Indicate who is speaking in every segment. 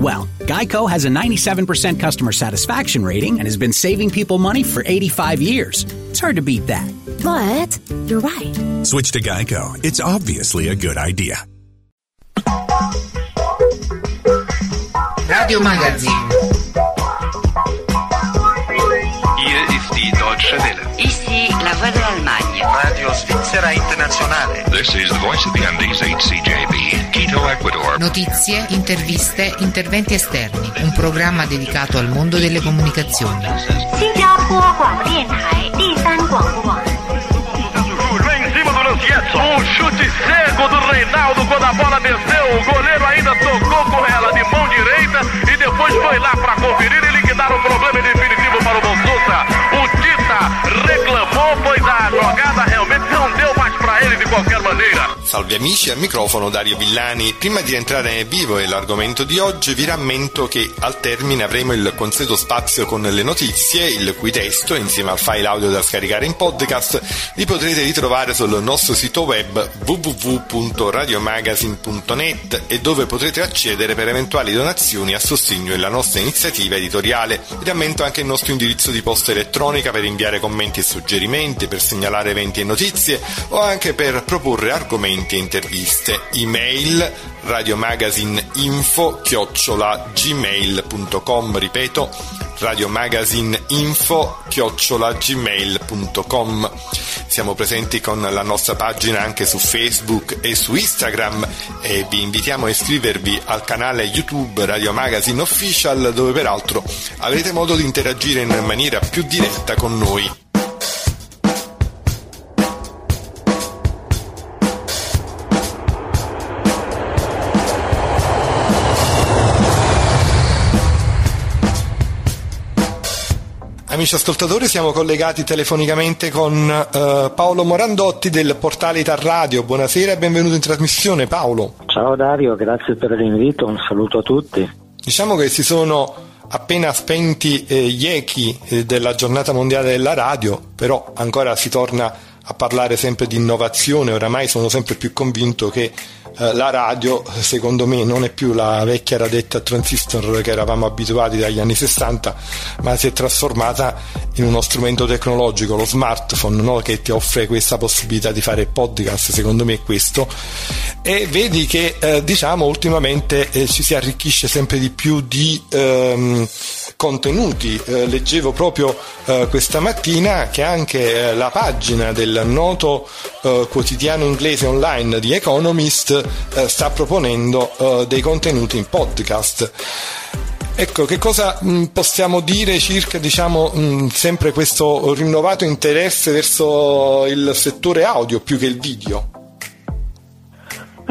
Speaker 1: Well, Geico has a 97% customer satisfaction rating and has been saving people money for 85 years. It's hard to beat that.
Speaker 2: But you're right.
Speaker 3: Switch to Geico. It's obviously a good idea.
Speaker 4: Radio Magazine.
Speaker 5: Hier ist die Deutsche Welle.
Speaker 6: La voix de l'Allemagne.
Speaker 5: Radio Svizzera Internazionale.
Speaker 7: This is the voice of the Andes HCJB, Quito, Ecuador.
Speaker 4: Notizie, interviste, interventi esterni. Un programma dedicato al mondo delle comunicazioni.
Speaker 8: Um chute cego do Reinaldo quando a bola desceu. O goleiro ainda tocou com ela de mão direita e depois foi lá para conferir e liquidar o problema. Ele manera.
Speaker 9: Salve amici, al microfono Dario Villani. Prima di entrare nel vivo e l'argomento di oggi vi rammento che al termine avremo il consueto spazio con le notizie, il cui testo, insieme al file audio da scaricare in podcast, li potrete ritrovare sul nostro sito web www.radiomagazine.net e dove potrete accedere per eventuali donazioni a sostegno della nostra iniziativa editoriale. Vi rammento anche il nostro indirizzo di posta elettronica per inviare commenti e suggerimenti, per segnalare eventi e notizie o anche per proporre argomenti e interviste. Email radiomagazineinfo chiocciola gmail.com ripeto radiomagazineinfo chiocciola gmail.com siamo presenti con la nostra pagina anche su Facebook e su Instagram e vi invitiamo a iscrivervi al canale YouTube Radio Magazine Official dove peraltro avrete modo di interagire in maniera più diretta con noi. Amici ascoltatori, siamo collegati telefonicamente con eh, Paolo Morandotti del portale Itar Radio. Buonasera e benvenuto in trasmissione Paolo.
Speaker 10: Ciao Dario, grazie per l'invito, un saluto a tutti.
Speaker 9: Diciamo che si sono appena spenti eh, gli echi eh, della giornata mondiale della radio, però ancora si torna a parlare sempre di innovazione, oramai sono sempre più convinto che eh, la radio secondo me non è più la vecchia radetta transistor che eravamo abituati dagli anni 60 ma si è trasformata in uno strumento tecnologico lo smartphone no? che ti offre questa possibilità di fare podcast secondo me è questo e vedi che eh, diciamo ultimamente eh, ci si arricchisce sempre di più di ehm, contenuti eh, leggevo proprio eh, questa mattina che anche eh, la pagina del noto eh, quotidiano inglese online di Economist eh, sta proponendo eh, dei contenuti in podcast. Ecco, che cosa mh, possiamo dire circa diciamo, mh, sempre questo rinnovato interesse verso il settore audio più che il video?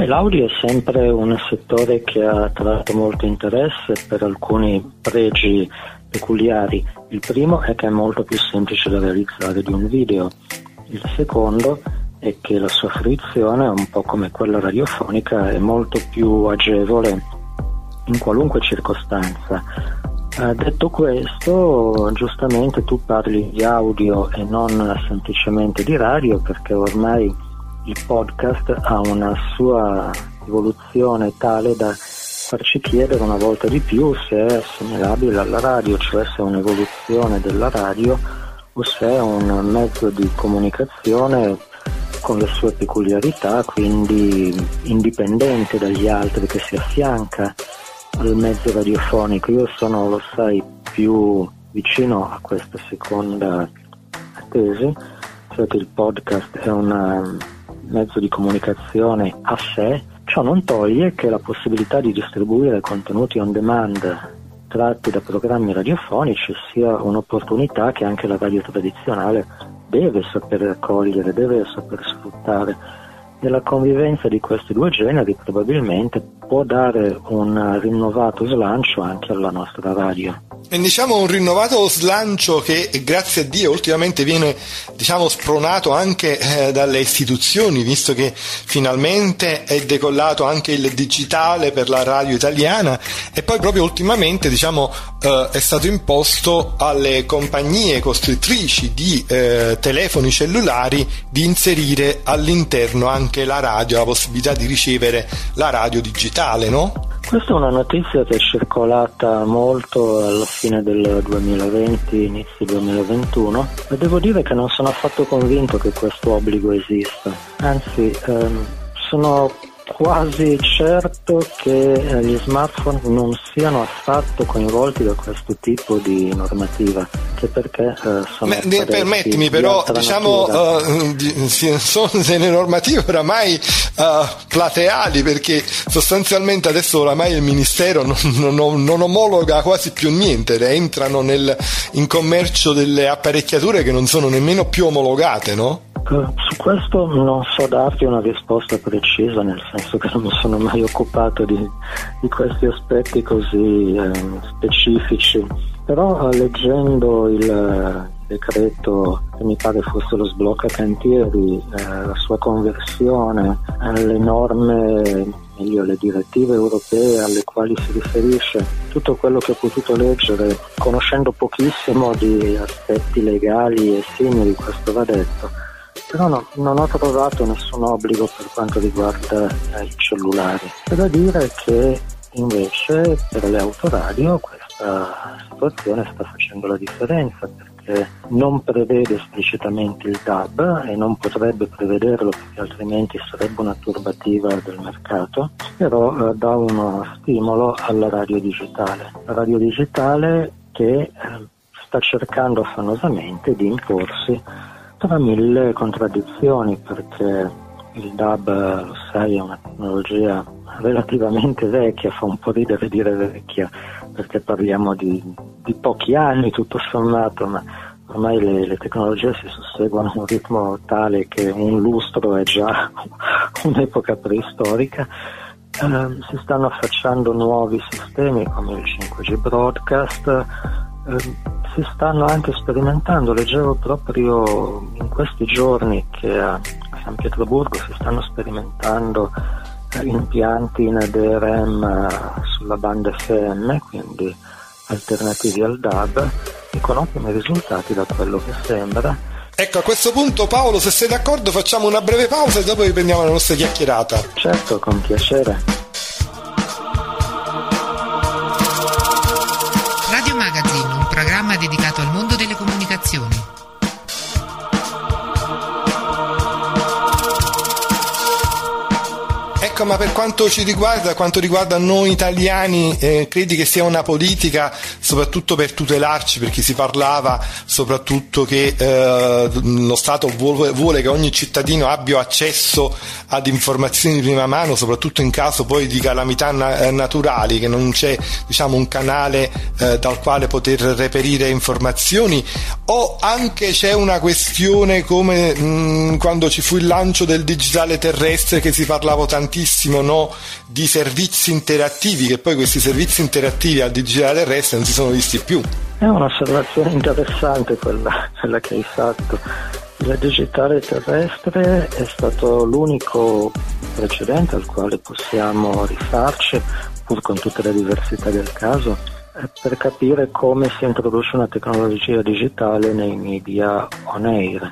Speaker 10: L'audio è sempre un settore che ha attratto molto interesse per alcuni pregi peculiari. Il primo è che è molto più semplice da realizzare di un video. Il secondo è che la sua fruizione, un po' come quella radiofonica, è molto più agevole in qualunque circostanza. Eh, detto questo, giustamente tu parli di audio e non semplicemente di radio perché ormai il podcast ha una sua evoluzione tale da farci chiedere una volta di più se è assimilabile alla radio, cioè se è un'evoluzione della radio o se è un mezzo di comunicazione con le sue peculiarità, quindi indipendente dagli altri, che si affianca al mezzo radiofonico. Io sono, lo sai, più vicino a questa seconda tesi, cioè che il podcast è un mezzo di comunicazione a sé, ciò non toglie che la possibilità di distribuire contenuti on demand tratti da programmi radiofonici sia un'opportunità che anche la radio tradizionale deve saper cogliere, deve saper sfruttare. E la convivenza di questi due generi probabilmente può dare un rinnovato slancio anche alla nostra radio.
Speaker 9: E diciamo un rinnovato slancio che grazie a Dio ultimamente viene diciamo, spronato anche eh, dalle istituzioni, visto che finalmente è decollato anche il digitale per la radio italiana e poi proprio ultimamente diciamo, eh, è stato imposto alle compagnie costruttrici di eh, telefoni cellulari di inserire all'interno anche la radio, la possibilità di ricevere la radio digitale, no?
Speaker 10: Questa è una notizia che è circolata molto alla fine del 2020, inizio 2021 e devo dire che non sono affatto convinto che questo obbligo esista. Anzi, ehm, sono quasi certo che eh, gli smartphone non siano affatto coinvolti da questo tipo di normativa, che perché eh, sono...
Speaker 9: Beh, permettimi però, diciamo, uh, sono delle normative oramai uh, plateali perché sostanzialmente adesso oramai il Ministero non, non, non omologa quasi più niente, entrano nel, in commercio delle apparecchiature che non sono nemmeno più omologate, no?
Speaker 10: Su questo non so darti una risposta precisa, nel senso che non mi sono mai occupato di, di questi aspetti così eh, specifici, però eh, leggendo il decreto che mi pare fosse lo sblocca cantieri, eh, la sua conversione alle norme, meglio le direttive europee alle quali si riferisce, tutto quello che ho potuto leggere, conoscendo pochissimo di aspetti legali e simili, questo va detto però no, non ho trovato nessun obbligo per quanto riguarda i cellulari. C'è da dire che invece per le autoradio questa situazione sta facendo la differenza perché non prevede esplicitamente il DAB e non potrebbe prevederlo perché altrimenti sarebbe una turbativa del mercato, però eh, dà uno stimolo alla radio digitale. La radio digitale che eh, sta cercando affannosamente di imporsi tra mille contraddizioni perché il DAB, lo sai, è una tecnologia relativamente vecchia, fa un po' ridere dire vecchia perché parliamo di, di pochi anni tutto sommato, ma ormai le, le, tecnologie si susseguono a un ritmo tale che un lustro è già un'epoca preistorica. Eh, si stanno affacciando nuovi sistemi come il 5G broadcast, eh, si stanno anche sperimentando, leggevo proprio in questi giorni che a San Pietroburgo si stanno sperimentando eh, impianti in DRM eh, sulla banda FM, quindi alternativi al DAB, e con ottimi risultati da quello che sembra.
Speaker 9: Ecco, a questo punto Paolo, se sei d'accordo facciamo una breve pausa e dopo riprendiamo la nostra chiacchierata.
Speaker 10: Certo, con piacere.
Speaker 9: Ecco, ma per quanto ci riguarda, quanto riguarda noi italiani, eh, credi che sia una politica soprattutto per tutelarci, perché si parlava soprattutto che eh, lo Stato vuole, vuole, che ogni cittadino abbia accesso ad informazioni di prima mano, soprattutto in caso poi di calamità na- naturali, che non c'è diciamo, un canale eh, dal quale poter reperire informazioni, o anche c'è una questione come mh, quando ci fu il lancio del digitale terrestre che si parlava tantissimo benissimo no, di servizi interattivi, che poi questi servizi interattivi al digitale terrestre non si sono visti più.
Speaker 10: È un'osservazione interessante quella, quella che hai fatto. Il digitale terrestre è stato l'unico precedente al quale possiamo rifarci, pur con tutte le diversità del caso, per capire come si introduce una tecnologia digitale nei media on air.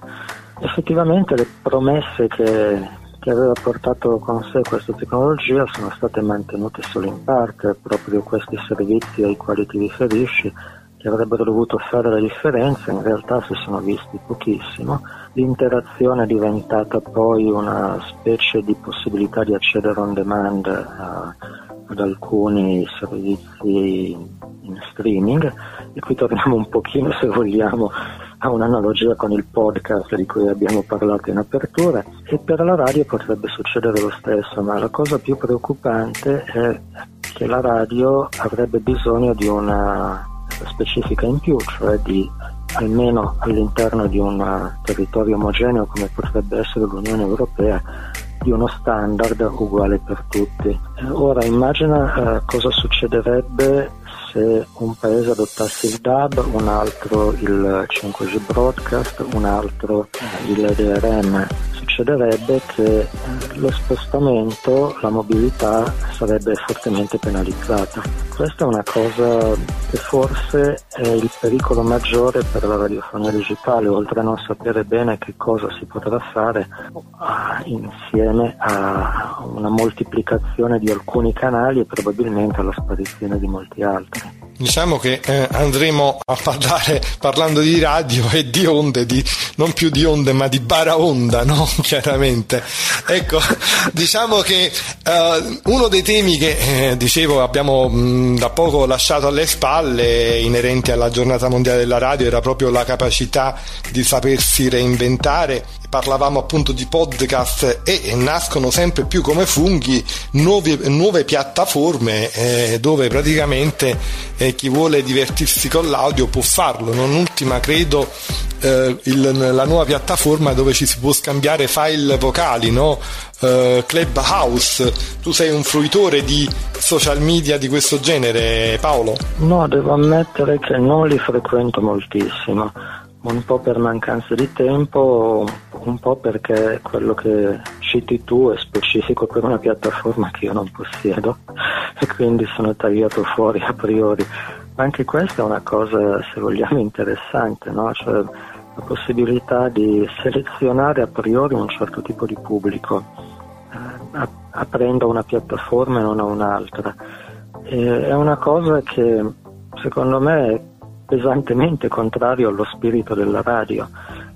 Speaker 10: Effettivamente le promesse che, che aveva portato con sé questa tecnologia sono state mantenute solo in parte, proprio questi servizi ai quali ti riferisci che avrebbero dovuto fare la differenza in realtà si sono visti pochissimo. L'interazione è diventata poi una specie di possibilità di accedere on demand a, ad alcuni servizi in streaming e qui torniamo un pochino se vogliamo a un'analogia con il podcast di cui abbiamo parlato in apertura e per la radio potrebbe succedere lo stesso ma la cosa più preoccupante è che la radio avrebbe bisogno di una specifica in più, cioè di almeno all'interno di un territorio omogeneo come potrebbe essere l'Unione Europea, di uno standard uguale per tutti. Eh, ora immagina eh, cosa succederebbe se un paese adottasse il DAB, un altro il 5G broadcast, un altro il DRM succederebbe che lo spostamento, la mobilità sarebbe fortemente penalizzata. Questa è una cosa che forse è il pericolo maggiore per la radiofonia digitale, oltre a non sapere bene che cosa si potrà fare insieme a una moltiplicazione di alcuni canali e probabilmente alla sparizione di molti altri.
Speaker 9: Diciamo che eh, andremo a parlare, parlando di radio e di onde, di, non più di onde ma di baraonda, no? Chiaramente. Ecco, diciamo che eh, uno dei temi che, eh, dicevo, abbiamo mh, da poco lasciato alle spalle, inerenti alla giornata mondiale della radio, era proprio la capacità di sapersi reinventare parlavamo appunto di podcast e nascono sempre più come funghi nuove, nuove piattaforme eh, dove praticamente eh, chi vuole divertirsi con l'audio può farlo. Non ultima credo eh, il, la nuova piattaforma dove ci si può scambiare file vocali, no? Uh, Clubhouse. Tu sei un fruitore di social media di questo genere, Paolo?
Speaker 10: No, devo ammettere che non li frequento moltissimo un po' per mancanza di tempo, un po' perché quello che citi tu è specifico per una piattaforma che io non possiedo e quindi sono tagliato fuori a priori. Ma anche questa è una cosa, se vogliamo, interessante, no? cioè, la possibilità di selezionare a priori un certo tipo di pubblico, eh, aprendo una piattaforma e non a un'altra. E è una cosa che secondo me pesantemente contrario allo spirito della radio,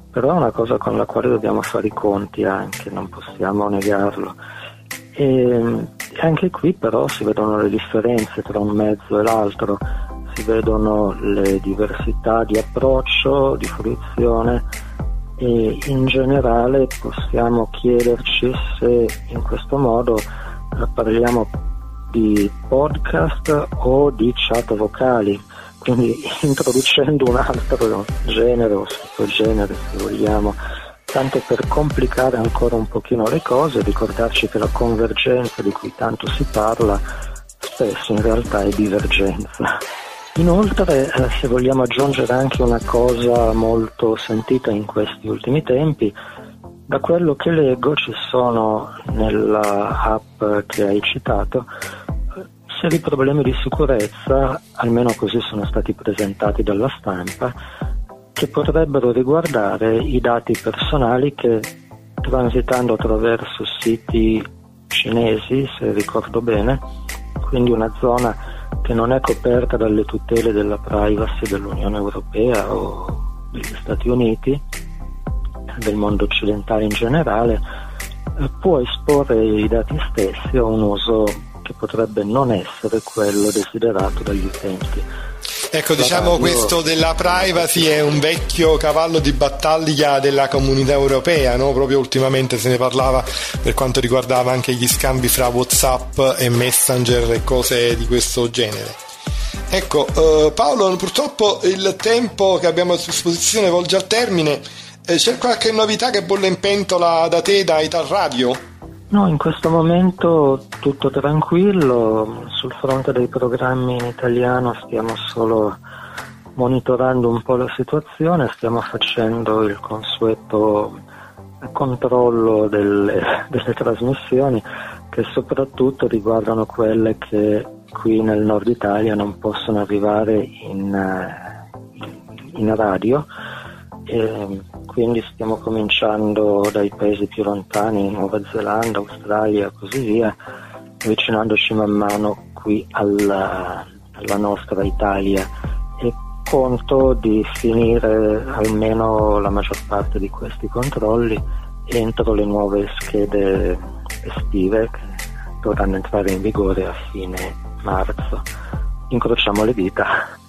Speaker 10: però è una cosa con la quale dobbiamo fare i conti anche, non possiamo negarlo. E anche qui però si vedono le differenze tra un mezzo e l'altro, si vedono le diversità di approccio, di fruizione e in generale possiamo chiederci se in questo modo parliamo di podcast o di chat vocali quindi introducendo un altro genere o sottogenere se vogliamo, tanto per complicare ancora un pochino le cose, ricordarci che la convergenza di cui tanto si parla spesso in realtà è divergenza. Inoltre, eh, se vogliamo aggiungere anche una cosa molto sentita in questi ultimi tempi, da quello che leggo ci sono nella app che hai citato seri problemi di sicurezza, almeno così sono stati presentati dalla stampa, che potrebbero riguardare i dati personali che transitando attraverso siti cinesi, se ricordo bene, quindi una zona che non è coperta dalle tutele della privacy dell'Unione Europea o degli Stati Uniti, del mondo occidentale in generale, può esporre i dati stessi a un uso che potrebbe non essere quello desiderato dagli utenti.
Speaker 9: Ecco, diciamo questo della privacy è un vecchio cavallo di battaglia della comunità europea, no? proprio ultimamente se ne parlava per quanto riguardava anche gli scambi fra Whatsapp e Messenger e cose di questo genere. Ecco, eh, Paolo, purtroppo il tempo che abbiamo a disposizione volge al termine. Eh, c'è qualche novità che bolle in pentola da te, da Ital Radio?
Speaker 10: No, in questo momento tutto tranquillo, sul fronte dei programmi in italiano stiamo solo monitorando un po' la situazione, stiamo facendo il consueto controllo delle, delle trasmissioni che soprattutto riguardano quelle che qui nel nord Italia non possono arrivare in, eh, in radio. E quindi stiamo cominciando dai paesi più lontani, Nuova Zelanda, Australia, così via, avvicinandoci man mano qui alla, alla nostra Italia e conto di finire almeno la maggior parte di questi controlli entro le nuove schede estive che dovranno entrare in vigore a fine marzo. Incrociamo le dita.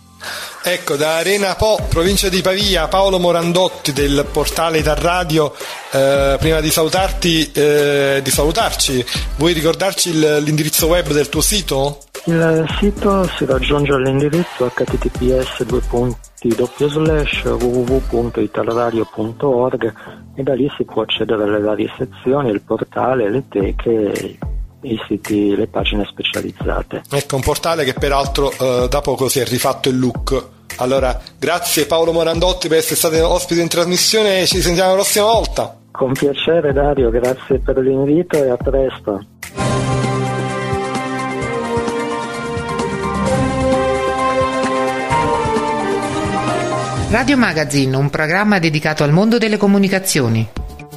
Speaker 9: Ecco, da Arena Po, provincia di Pavia, Paolo Morandotti del portale Ital Radio, eh, prima di salutarti, eh, di salutarci, vuoi ricordarci il, l'indirizzo web del tuo sito?
Speaker 10: Il sito si raggiunge all'indirizzo https www.italradio.org e da lì si può accedere alle varie sezioni, il portale, le teche i siti, le pagine specializzate.
Speaker 9: Ecco, un portale che peraltro eh, da poco si è rifatto il look. Allora, grazie Paolo Morandotti per essere stato ospite in trasmissione e ci sentiamo la prossima volta.
Speaker 10: Con piacere Dario, grazie per l'invito e a presto.
Speaker 4: Radio Magazine, un programma dedicato al mondo delle comunicazioni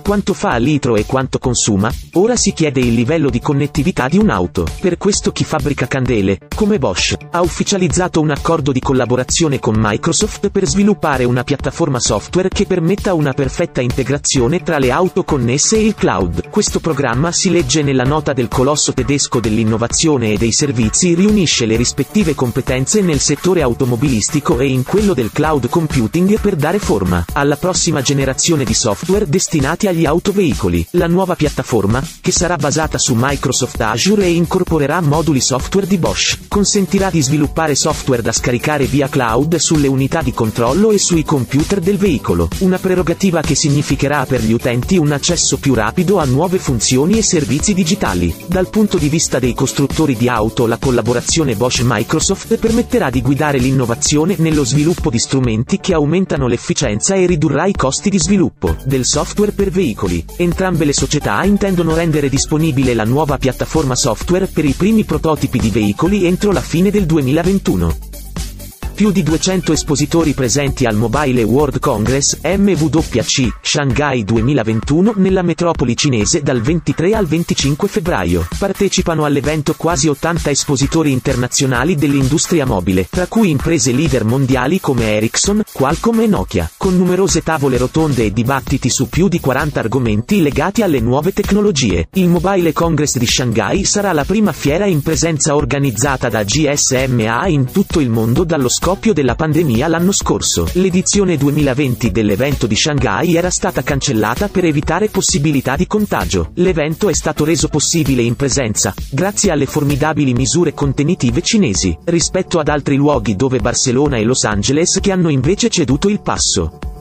Speaker 11: quanto fa a litro e quanto consuma, ora si chiede il livello di connettività di un'auto. Per questo chi fabbrica candele, come Bosch, ha ufficializzato un accordo di collaborazione con Microsoft per sviluppare una piattaforma software che permetta una perfetta integrazione tra le auto connesse e il cloud. Questo programma si legge nella nota del colosso tedesco dell'innovazione e dei servizi riunisce le rispettive competenze nel settore automobilistico e in quello del cloud computing per dare forma alla prossima generazione di software destinati agli agli autoveicoli. La nuova piattaforma, che sarà basata su Microsoft Azure e incorporerà moduli software di Bosch, consentirà di sviluppare software da scaricare via cloud sulle unità di controllo e sui computer del veicolo, una prerogativa che significherà per gli utenti un accesso più rapido a nuove funzioni e servizi digitali. Dal punto di vista dei costruttori di auto la collaborazione Bosch-Microsoft permetterà di guidare l'innovazione nello sviluppo di strumenti che aumentano l'efficienza e ridurrà i costi di sviluppo del software per veicoli veicoli. Entrambe le società intendono rendere disponibile la nuova piattaforma software per i primi prototipi di veicoli entro la fine del 2021 più di 200 espositori presenti al Mobile World Congress MWC Shanghai 2021 nella metropoli cinese dal 23 al 25 febbraio. Partecipano all'evento quasi 80 espositori internazionali dell'industria mobile, tra cui imprese leader mondiali come Ericsson, Qualcomm e Nokia, con numerose tavole rotonde e dibattiti su più di 40 argomenti legati alle nuove tecnologie. Il Mobile Congress di Shanghai sarà la prima fiera in presenza organizzata da GSMA in tutto il mondo dallo scorso scoppio della pandemia l'anno scorso. L'edizione 2020 dell'evento di Shanghai era stata cancellata per evitare possibilità di contagio. L'evento è stato reso possibile in presenza, grazie alle formidabili misure contenitive cinesi, rispetto ad altri luoghi dove Barcellona e Los Angeles che hanno invece ceduto il passo.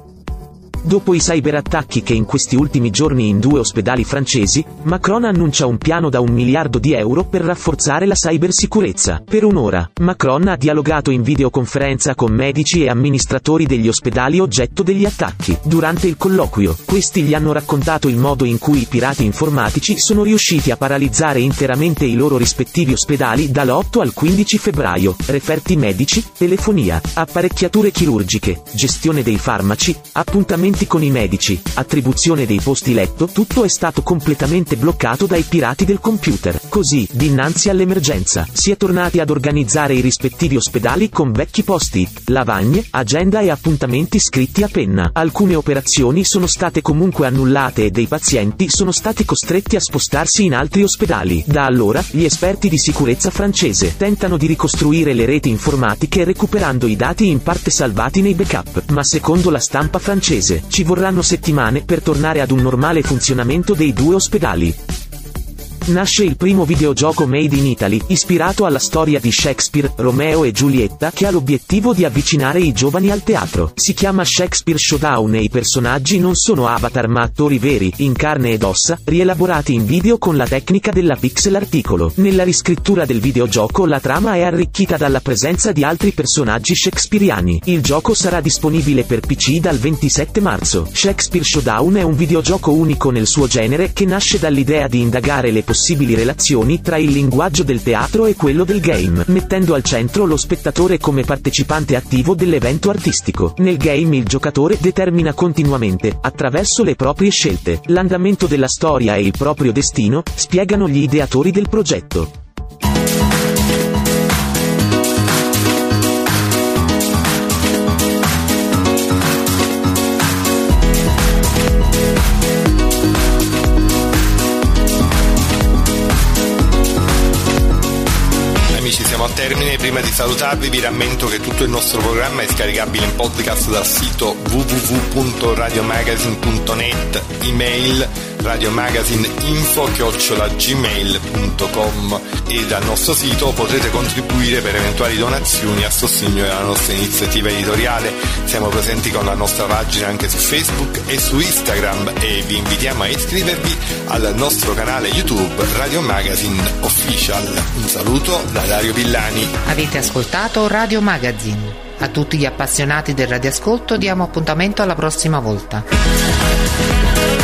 Speaker 11: Dopo i cyberattacchi che in questi ultimi giorni in due ospedali francesi, Macron annuncia un piano da un miliardo di euro per rafforzare la cybersicurezza. Per un'ora, Macron ha dialogato in videoconferenza con medici e amministratori degli ospedali oggetto degli attacchi. Durante il colloquio, questi gli hanno raccontato il modo in cui i pirati informatici sono riusciti a paralizzare interamente i loro rispettivi ospedali dall'8 al 15 febbraio, referti medici, telefonia, apparecchiature chirurgiche, gestione dei farmaci, appuntamenti appuntamenti con i medici, attribuzione dei posti letto, tutto è stato completamente bloccato dai pirati del computer. Così, dinanzi all'emergenza, si è tornati ad organizzare i rispettivi ospedali con vecchi posti, lavagne, agenda e appuntamenti scritti a penna. Alcune operazioni sono state comunque annullate e dei pazienti sono stati costretti a spostarsi in altri ospedali. Da allora, gli esperti di sicurezza francese tentano di ricostruire le reti informatiche recuperando i dati in parte salvati nei backup, ma secondo la stampa francese, ci vorranno settimane per tornare ad un normale funzionamento dei due ospedali. Nasce il primo videogioco made in Italy, ispirato alla storia di Shakespeare, Romeo e Giulietta, che ha l'obiettivo di avvicinare i giovani al teatro. Si chiama Shakespeare Showdown e i personaggi non sono avatar ma attori veri, in carne ed ossa, rielaborati in video con la tecnica della pixel articolo. Nella riscrittura del videogioco la trama è arricchita dalla presenza di altri personaggi shakespeariani. Il gioco sarà disponibile per PC dal 27 marzo. Shakespeare Showdown è un videogioco unico nel suo genere che nasce dall'idea di indagare le possibili relazioni tra il linguaggio del teatro e quello del game, mettendo al centro lo spettatore come partecipante attivo dell'evento artistico. Nel game il giocatore determina continuamente, attraverso le proprie scelte, l'andamento della storia e il proprio destino, spiegano gli ideatori del progetto.
Speaker 9: Termine. Prima di salutarvi vi rammento che tutto il nostro programma è scaricabile in podcast dal sito www.radiomagazine.net, email radiomagazineinfo-gmail.com e dal nostro sito potrete contribuire per eventuali donazioni a sostegno della nostra iniziativa editoriale. Siamo presenti con la nostra pagina anche su Facebook e su Instagram e vi invitiamo a iscrivervi al nostro canale YouTube Radio Magazine Official. Un saluto da Dario Villani.
Speaker 4: Avete ascoltato Radio Magazine. A tutti gli appassionati del radioascolto diamo appuntamento alla prossima volta.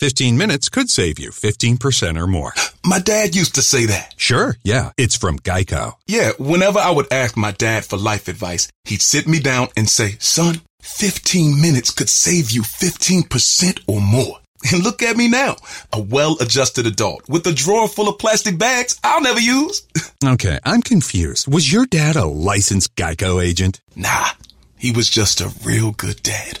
Speaker 3: 15 minutes could save you 15% or more.
Speaker 12: My dad used to say that.
Speaker 3: Sure, yeah. It's from Geico.
Speaker 12: Yeah, whenever I would ask my dad for life advice, he'd sit me down and say, son, 15 minutes could save you 15% or more. And look at me now, a well-adjusted adult with a drawer full of plastic bags I'll never use.
Speaker 3: okay, I'm confused. Was your dad a licensed Geico agent?
Speaker 12: Nah, he was just a real good dad.